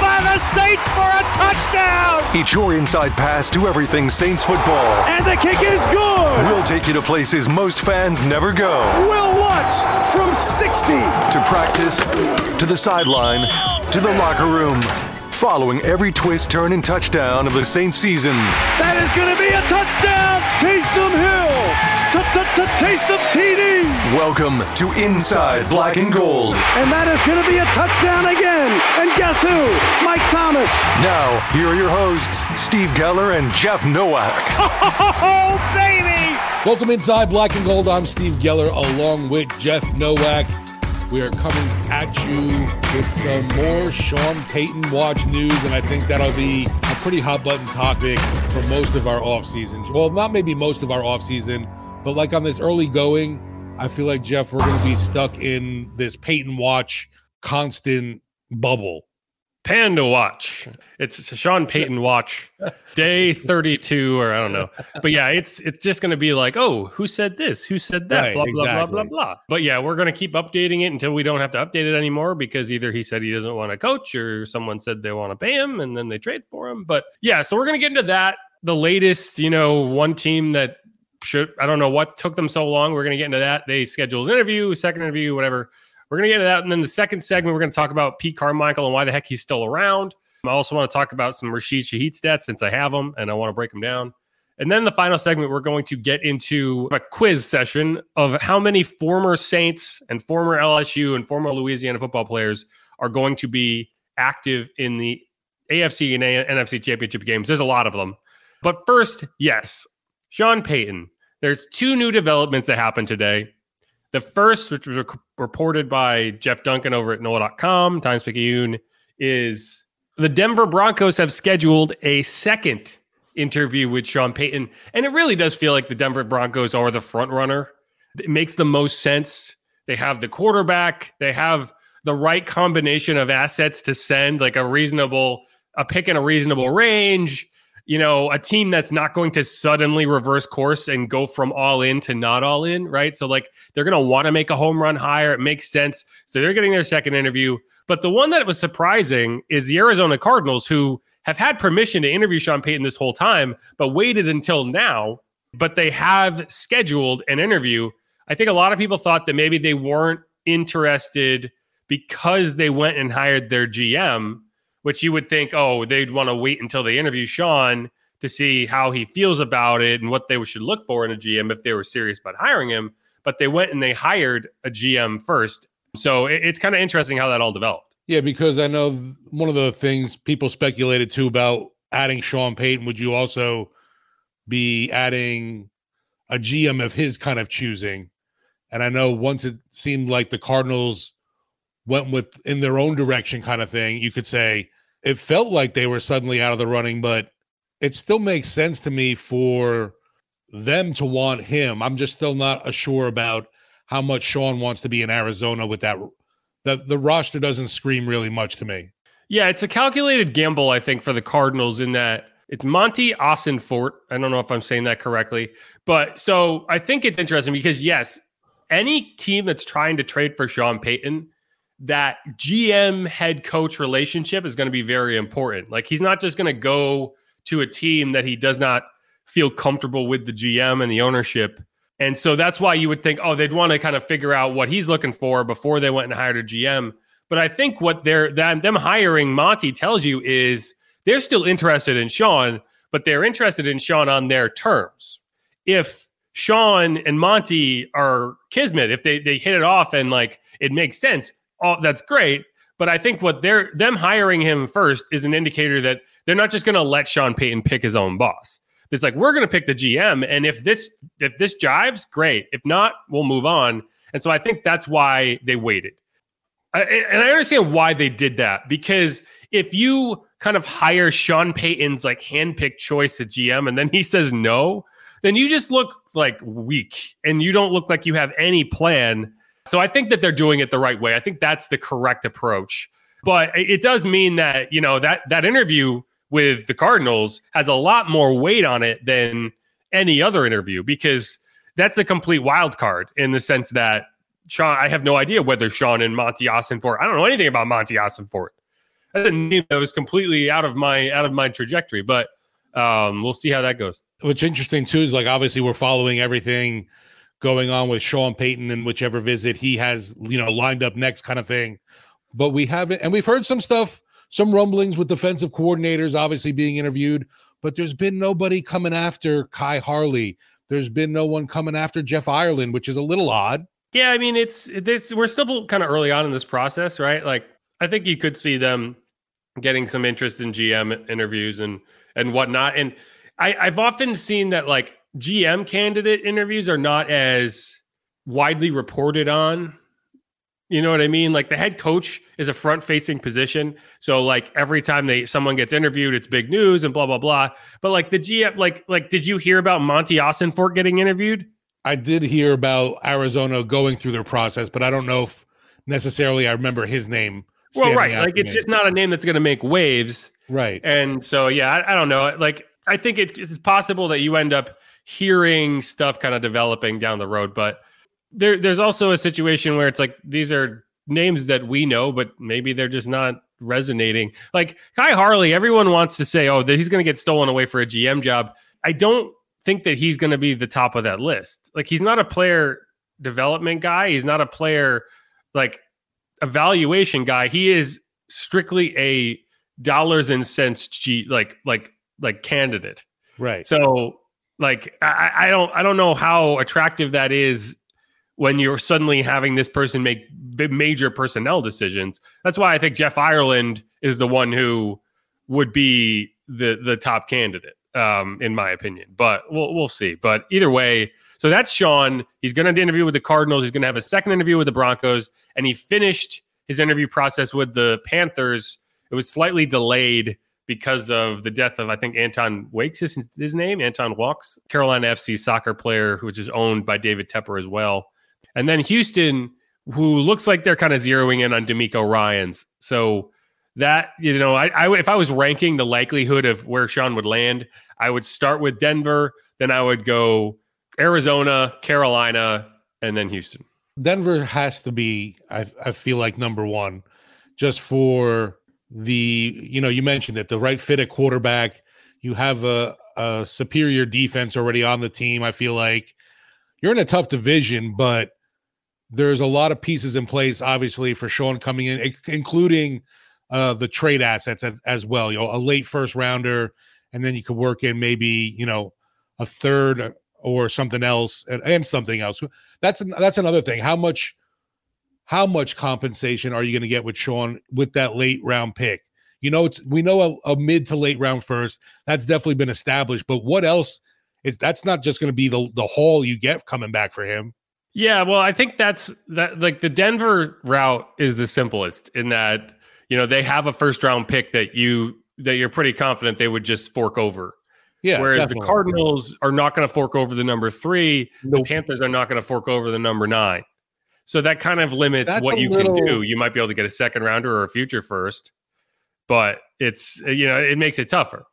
by the Saints for a touchdown. It's your inside pass to everything Saints football. And the kick is good. We'll take you to places most fans never go. Wil Lutz from 60. To practice, to the sideline, to the locker room. Following every twist, turn, and touchdown of the Saints season. That is going to be a touchdown. Taysom Hill. Taysom TD. Welcome to Inside Black and Gold. And that is going to be a touchdown again. And guess who? Mike Thomas. Now, here are your hosts, Steve Geller and Jeff Nowak. Oh, baby! Welcome inside Black and Gold. I'm Steve Geller along with Jeff Nowak. We are coming at you with some more Sean Payton watch news, and I think that'll be a pretty hot button topic for most of our off season. Well, not maybe most of our off season, but like on this early going, I feel like Jeff, we're going to be stuck in this Payton watch constant bubble. Panda watch. It's a Sean Payton watch, day 32, or I don't know. But yeah, it's it's just going to be like, oh, who said this? Who said that? Right, blah, blah, exactly. blah, blah, blah. But yeah, we're going to keep updating it until we don't have to update it anymore because either he said he doesn't want to coach or someone said they want to pay him and then they trade for him. But yeah, so we're going to get into that. The latest, you know, one team that should, I don't know what took them so long. We're going to get into that. They scheduled an interview, second interview, whatever. We're going to get into that. And then the second segment, we're going to talk about Pete Carmichael and why the heck he's still around. I also want to talk about some Rashid Shaheed stats since I have them and I want to break them down. And then the final segment, we're going to get into a quiz session of how many former Saints and former LSU and former Louisiana football players are going to be active in the AFC and NFC championship games. There's a lot of them. But first, yes, Sean Payton. There's two new developments that happened today. The first, which was reported by Jeff Duncan over at NOLA.com, Times Picayune, is the Denver Broncos have scheduled a second interview with Sean Payton. And it really does feel like the Denver Broncos are the front runner. It makes the most sense. They have the quarterback, they have the right combination of assets to send, like a reasonable, a pick in a reasonable range. You know, a team that's not going to suddenly reverse course and go from all in to not all in, right? So, like, they're going to want to make a home run hire. It makes sense. So, they're getting their second interview. But the one that was surprising is the Arizona Cardinals, who have had permission to interview Sean Payton this whole time, but waited until now. But they have scheduled an interview. I think a lot of people thought that maybe they weren't interested because they went and hired their GM, which you would think, oh, they'd want to wait until they interview Sean to see how he feels about it and what they should look for in a GM if they were serious about hiring him. But they went and they hired a GM first. So it- it's kind of interesting how that all developed. Yeah, because I know one of the things people speculated too about adding Sean Payton, would you also be adding a GM of his kind of choosing? And I know once it seemed like the Cardinals went with in their own direction kind of thing, you could say it felt like they were suddenly out of the running, but it still makes sense to me for them to want him. I'm just still not sure about how much Sean wants to be in Arizona with that. The, the roster doesn't scream really much to me. Yeah, it's a calculated gamble, I think, for the Cardinals in that it's Monti Ossenfort. I don't know if I'm saying that correctly, but so I think it's interesting because yes, any team that's trying to trade for Sean Payton, that GM head coach relationship is going to be very important. Like he's not just going to go to a team that he does not feel comfortable with the GM and the ownership. And so that's why you would think, oh, they'd want to kind of figure out what he's looking for before they went and hired a GM. But I think what they're that them hiring Monti tells you is they're still interested in Sean, but they're interested in Sean on their terms. If Sean and Monti are kismet, if they they hit it off and like it makes sense, oh, that's great. But I think what they're them hiring him first is an indicator that they're not just going to let Sean Payton pick his own boss. It's like we're going to pick the GM, and if this if this jives, great. If not, we'll move on. And so I think that's why they waited. I, and I understand why they did that because if you kind of hire Sean Payton's like handpicked choice at GM and then he says no, then you just look like weak and you don't look like you have any plan. So I think that they're doing it the right way. I think that's the correct approach. But it does mean that, you know, that that interview with the Cardinals has a lot more weight on it than any other interview because that's a complete wild card in the sense that Sean, I have no idea whether Sean and Monti Ossenfort, I don't know anything about Monti Ossenfort. that's a name that was completely out of my out of my trajectory. But um, we'll see how that goes. What's interesting too is like obviously we're following everything going on with Sean Payton and whichever visit he has, you know, lined up next kind of thing. But we haven't, and we've heard some stuff, some rumblings with defensive coordinators obviously being interviewed, but there's been nobody coming after Khai Harley. There's been no one coming after Jeff Ireland, which is a little odd. Yeah, I mean, it's this. We're still kind of early on in this process, right? Like, I think you could see them getting some interest in GM interviews and and whatnot. And I, I've often seen that like GM candidate interviews are not as widely reported on. You know what I mean? Like the head coach is a front facing position. So like every time they someone gets interviewed, it's big news and blah blah blah. But like the GM, like like did you hear about Monti Ossenfort getting interviewed? I did hear about Arizona going through their process, but I don't know if necessarily I remember his name. Well, right. Like it's me. just not a name that's going to make waves. Right. And so, yeah, I, I don't know. Like, I think it's, it's possible that you end up hearing stuff kind of developing down the road, but there, there's also a situation where it's like these are names that we know, but maybe they're just not resonating. Like Khai Harley, everyone wants to say, oh, that he's going to get stolen away for a GM job. I don't think that he's going to be the top of that list. Like he's not a player development guy. He's not a player like evaluation guy. He is strictly a dollars and cents G like like like candidate. Right. So like I, I don't I don't know how attractive that is when you're suddenly having this person make major personnel decisions. That's why I think Jeff Ireland is the one who would be the the top candidate, um, in my opinion. But we'll we'll see. But either way, so that's Sean. He's going to interview with the Cardinals. He's going to have a second interview with the Broncos, and he finished his interview process with the Panthers. It was slightly delayed because of the death of I think Anton Wakes is his name, Anton Walkes, Carolina FC soccer player, which is owned by David Tepper as well. And then Houston, who looks like they're kind of zeroing in on DeMeco Ryans. So that you know, I, I if I was ranking the likelihood of where Sean would land, I would start with Denver, then I would go Arizona, Carolina, and then Houston. Denver has to be, I, I feel like number one, just for the you know you mentioned it the right fit at quarterback. You have a, a superior defense already on the team i feel like. You're in a tough division but there's a lot of pieces in place obviously for sean coming in including uh the trade assets as, as well you know a late first rounder and then you could work in maybe you know a third or something else and, and something else. That's that's another thing. How much how much compensation are you going to get with Sean with that late round pick? You know, it's we know a, a, mid to late round first. That's definitely been established. But what else? It's that's not just going to be the the haul you get coming back for him. Yeah, well, I think that's that. Like the Denver route is the simplest in that you know they have a first round pick that you that you're pretty confident they would just fork over. Yeah. Whereas definitely. the Cardinals are not going to fork over the number three. Nope. The Panthers are not going to fork over the number nine. So that kind of limits That's what you little... can do. You might be able to get a second rounder or a future first, but it's uh, you know it makes it tougher.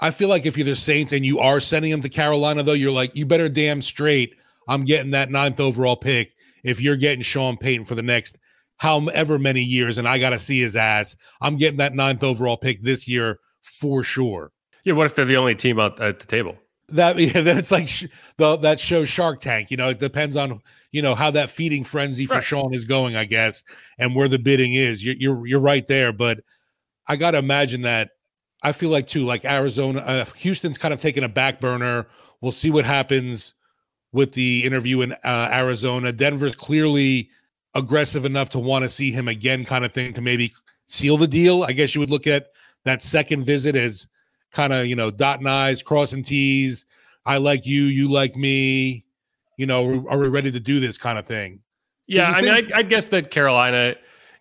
I feel like if you're the Saints and you are sending them to Carolina, though, you're like you better damn straight. I'm getting that ninth overall pick. If you're getting Sean Payton for the next however many years, and I got to see his ass, I'm getting that ninth overall pick this year for sure. Yeah. What if they're the only team out at the table? That yeah, then it's like sh- the that shows Shark Tank. You know, it depends on you know how that feeding frenzy for right. Sean is going, I guess, and where the bidding is. You're you're, you're right there, but I got to imagine that. I feel like too, like Arizona, uh, Houston's kind of taking a back burner. We'll see what happens with the interview in uh, Arizona. Denver's clearly aggressive enough to want to see him again, kind of thing, to maybe seal the deal. I guess you would look at that second visit as kind of you know dotting i's, crossing t's. I like you, you like me you know, are we ready to do this kind of thing? Yeah, I think- mean, I, I, guess that Carolina,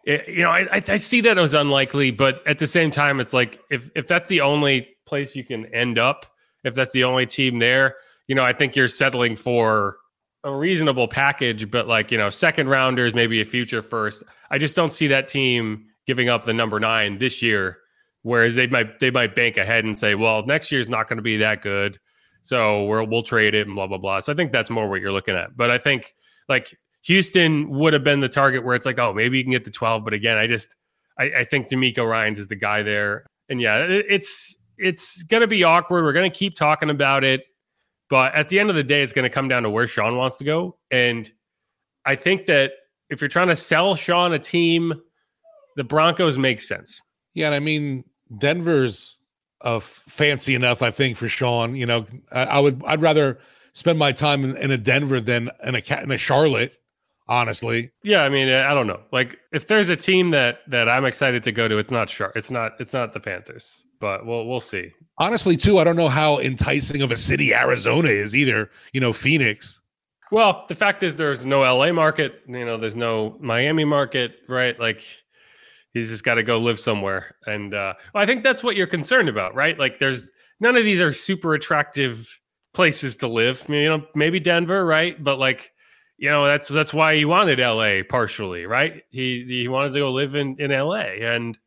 it, you know, I, I see that as unlikely, but at the same time, it's like if if that's the only place you can end up, if that's the only team there, you know, I think you're settling for a reasonable package, but like you know, second rounders, maybe a future first. I just don't see that team giving up the number nine this year. Whereas they might they might bank ahead and say, well, next year's not going to be that good. So we'll we'll trade it and blah blah blah. So I think that's more what you're looking at. But I think like Houston would have been the target where it's like, oh, maybe you can get the 12. But again, I just I, I think DeMeco Ryans is the guy there. And yeah, it, it's it's going to be awkward. We're going to keep talking about it, but at the end of the day, it's going to come down to where Sean wants to go. And I think that if you're trying to sell Sean a team, the Broncos make sense. Yeah, and I mean Denver's uh, fancy enough, I think, for Sean. You know, I, I would I'd rather spend my time in, in, a Denver than in a in a Charlotte. Honestly, yeah. I mean, I don't know. Like, if there's a team that that I'm excited to go to, it's not Char. It's not. It's not the Panthers. But we'll we'll see. Honestly, too, I don't know how enticing of a city Arizona is either. You know, Phoenix. Well, the fact is, there's no LA market. You know, there's no Miami market, right? Like, he's just got to go live somewhere. And uh, well, I think that's what you're concerned about, right? Like, there's none of these are super attractive places to live. I mean, you know, maybe Denver, right? But like, you know, that's that's why he wanted LA partially, right? He he wanted to go live in in LA, and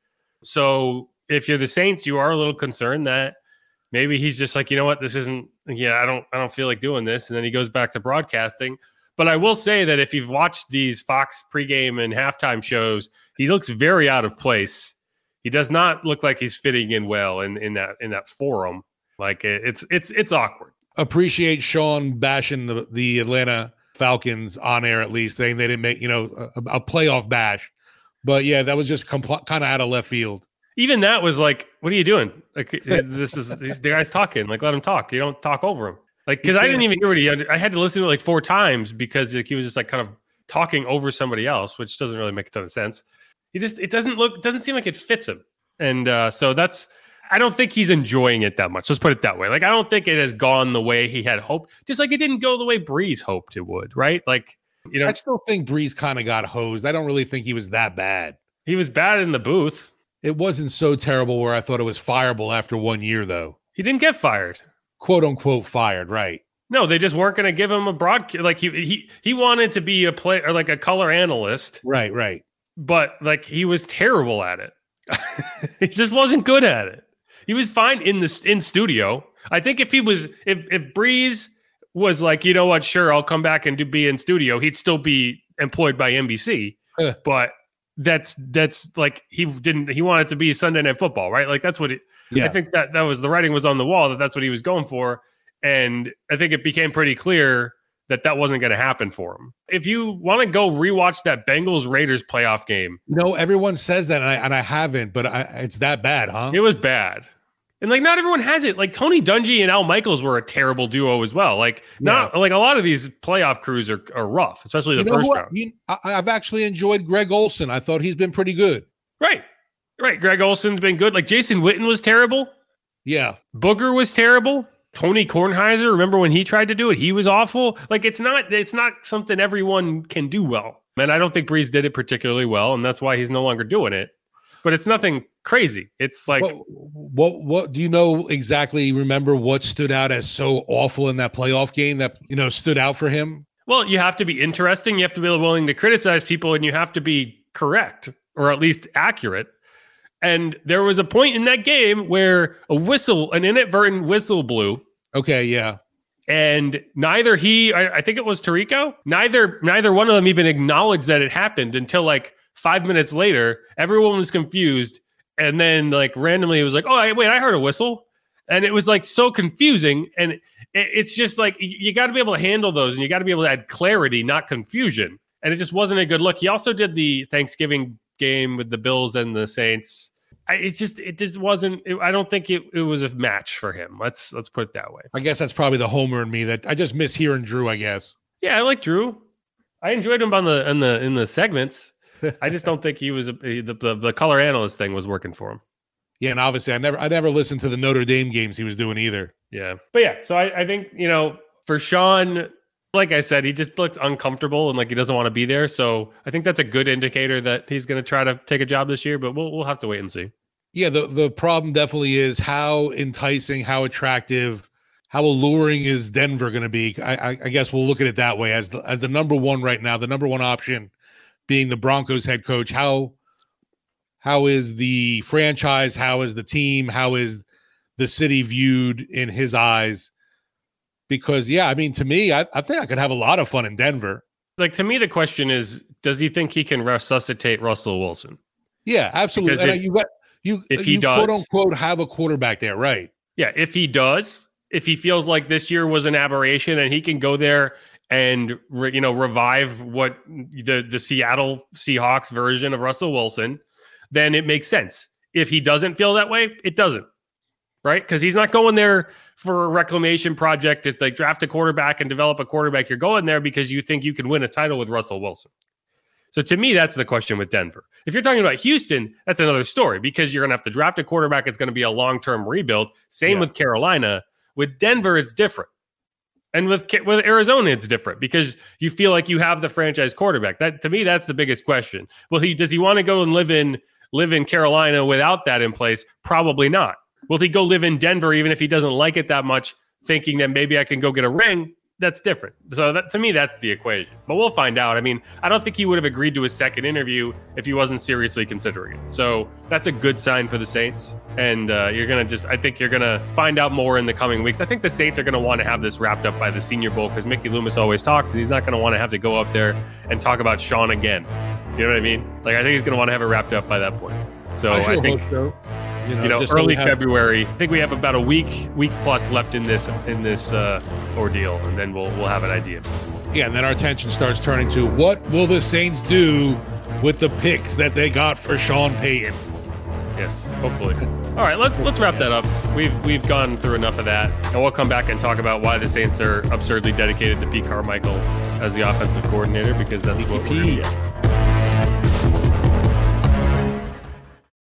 so if you're the Saints, you are a little concerned that maybe he's just like, you know what, this isn't. Yeah, I don't I don't feel like doing this, and then he goes back to broadcasting. But I will say that if you've watched these Fox pregame and halftime shows, he looks very out of place. He does not look like he's fitting in well in, in that in that forum. Like it's it's it's awkward. Appreciate Sean bashing the the Atlanta Falcons on air at least, saying they didn't make you know a, a playoff bash. But yeah, that was just compl- kind of out of left field. Even that was like, what are you doing? Like this is the guy's talking. Like let him talk. You don't talk over him. Like because I didn't even hear what he. I had to listen to it like four times because like, he was just like kind of talking over somebody else, which doesn't really make a ton of sense. He just it doesn't look doesn't seem like it fits him, and uh, so that's I don't think he's enjoying it that much. Let's put it that way. Like I don't think it has gone the way he had hoped. Just like it didn't go the way Brees hoped it would. Right? Like you know, I still think Brees kind of got hosed. I don't really think he was that bad. He was bad in the booth. It wasn't so terrible where I thought it was fireable after one year, though. He didn't get fired. "Quote unquote" fired, right? No, they just weren't going to give him a broadcast. Like he he he wanted to be a play or like a color analyst. Right, right. But like he was terrible at it. he just wasn't good at it. He was fine in the in studio. I think if he was if if Brees was like, you know what, sure, I'll come back and do be in studio, he'd still be employed by NBC. but that's that's like he didn't he wanted to be Sunday Night Football, right? Like that's what it. Yeah. I think that that was the writing was on the wall that that's what he was going for. And I think it became pretty clear that that wasn't going to happen for him. If you want to go rewatch that Bengals Raiders playoff game, you know everyone says that, and I, and I haven't, but I, it's that bad, huh? It was bad. And like not everyone has it. Like Tony Dungy and Al Michaels were a terrible duo as well. Like not yeah. like a lot of these playoff crews are, are rough, especially the you first round. I, I've actually enjoyed Greg Olsen. I thought he's been pretty good. Right. Right. Greg Olsen's been good. Like Jason Witten was terrible. Yeah. Booger was terrible. Tony Kornheiser, remember when he tried to do it? He was awful. Like it's not it's not something everyone can do well. And I don't think Brees did it particularly well, and that's why he's no longer doing it. But it's nothing crazy. It's like what, what what do you know exactly remember what stood out as so awful in that playoff game that you know stood out for him? Well, you have to be interesting, you have to be willing to criticize people and you have to be correct or at least accurate. And there was a point in that game where a whistle, an inadvertent whistle blew. Okay, yeah. And neither he, I, I think it was Tirico, neither neither one of them even acknowledged that it happened until like five minutes later. Everyone was confused, and then like randomly it was like, oh wait, I heard a whistle, and it was like so confusing. And it, it's just like you, got to be able to handle those, and you got to be able to add clarity, not confusion. And it just wasn't a good look. He also did the Thanksgiving game with the Bills and the Saints. I, it just it just wasn't. It, I don't think it, it was a match for him. Let's let's put it that way. I guess that's probably the homer in me that I just miss hearing Drew. I guess. Yeah, I like Drew. I enjoyed him on the in the in the segments. I just don't think he was a, the, the the color analyst thing was working for him. Yeah, and obviously I never I never listened to the Notre Dame games he was doing either. Yeah, but yeah, so I, I think you know for Sean, like I said, he just looks uncomfortable and like he doesn't want to be there. So I think that's a good indicator that he's going to try to take a job this year. But we'll we'll have to wait and see. Yeah, the the problem definitely is how enticing, how attractive, how alluring is Denver going to be. I, I, I guess we'll look at it that way as the as the number one right now, the number one option being the Broncos head coach. How how is the franchise? How is the team? How is the city viewed in his eyes? because yeah, I mean, to me, I, I think I could have a lot of fun in Denver. Like to me, the question is, does he think he can resuscitate Russell Wilson? Yeah, absolutely. Because And if- you got you if he you quote unquote have a quarterback there, right? Yeah, if he does, if he feels like this year was an aberration and he can go there and re, you know revive what the the Seattle Seahawks version of Russell Wilson, then it makes sense. If he doesn't feel that way, it doesn't. Right? Cuz he's not going there for a reclamation project to like draft a quarterback and develop a quarterback. You're going there because you think you can win a title with Russell Wilson. So to me, that's the question with Denver. If you're talking about Houston, that's another story because you're going to have to draft a quarterback. It's going to be a long term rebuild. Same Yeah. with Carolina. With Denver, it's different. And with with Arizona, it's different because you feel like you have the franchise quarterback. That to me, that's the biggest question. Well, he does he want to go and live in live in Carolina without that in place? Probably not. Will he go live in Denver even if he doesn't like it that much, thinking that maybe I can go get a ring? That's different. So that to me, that's the equation. But we'll find out. I mean, I don't think he would have agreed to a second interview if he wasn't seriously considering it. So that's a good sign for the Saints. And uh, you're gonna just, I think you're gonna find out more in the coming weeks. I think the Saints are gonna want to have this wrapped up by the Senior Bowl because Mickey Loomis always talks, and he's not gonna want to have to go up there and talk about Sean again. You know what I mean? Like I think he's gonna want to have it wrapped up by that point. So I I, think so. You know, you know early have- February. I think we have about a week, week plus left in this in this uh, ordeal, and then we'll we'll have an idea. Yeah, and then our attention starts turning to what will the Saints do with the picks that they got for Sean Payton? Yes, hopefully. All right, let's let's wrap that up. We've we've gone through enough of that, and we'll come back and talk about why the Saints are absurdly dedicated to Pete Carmichael as the offensive coordinator because that's what we're gonna.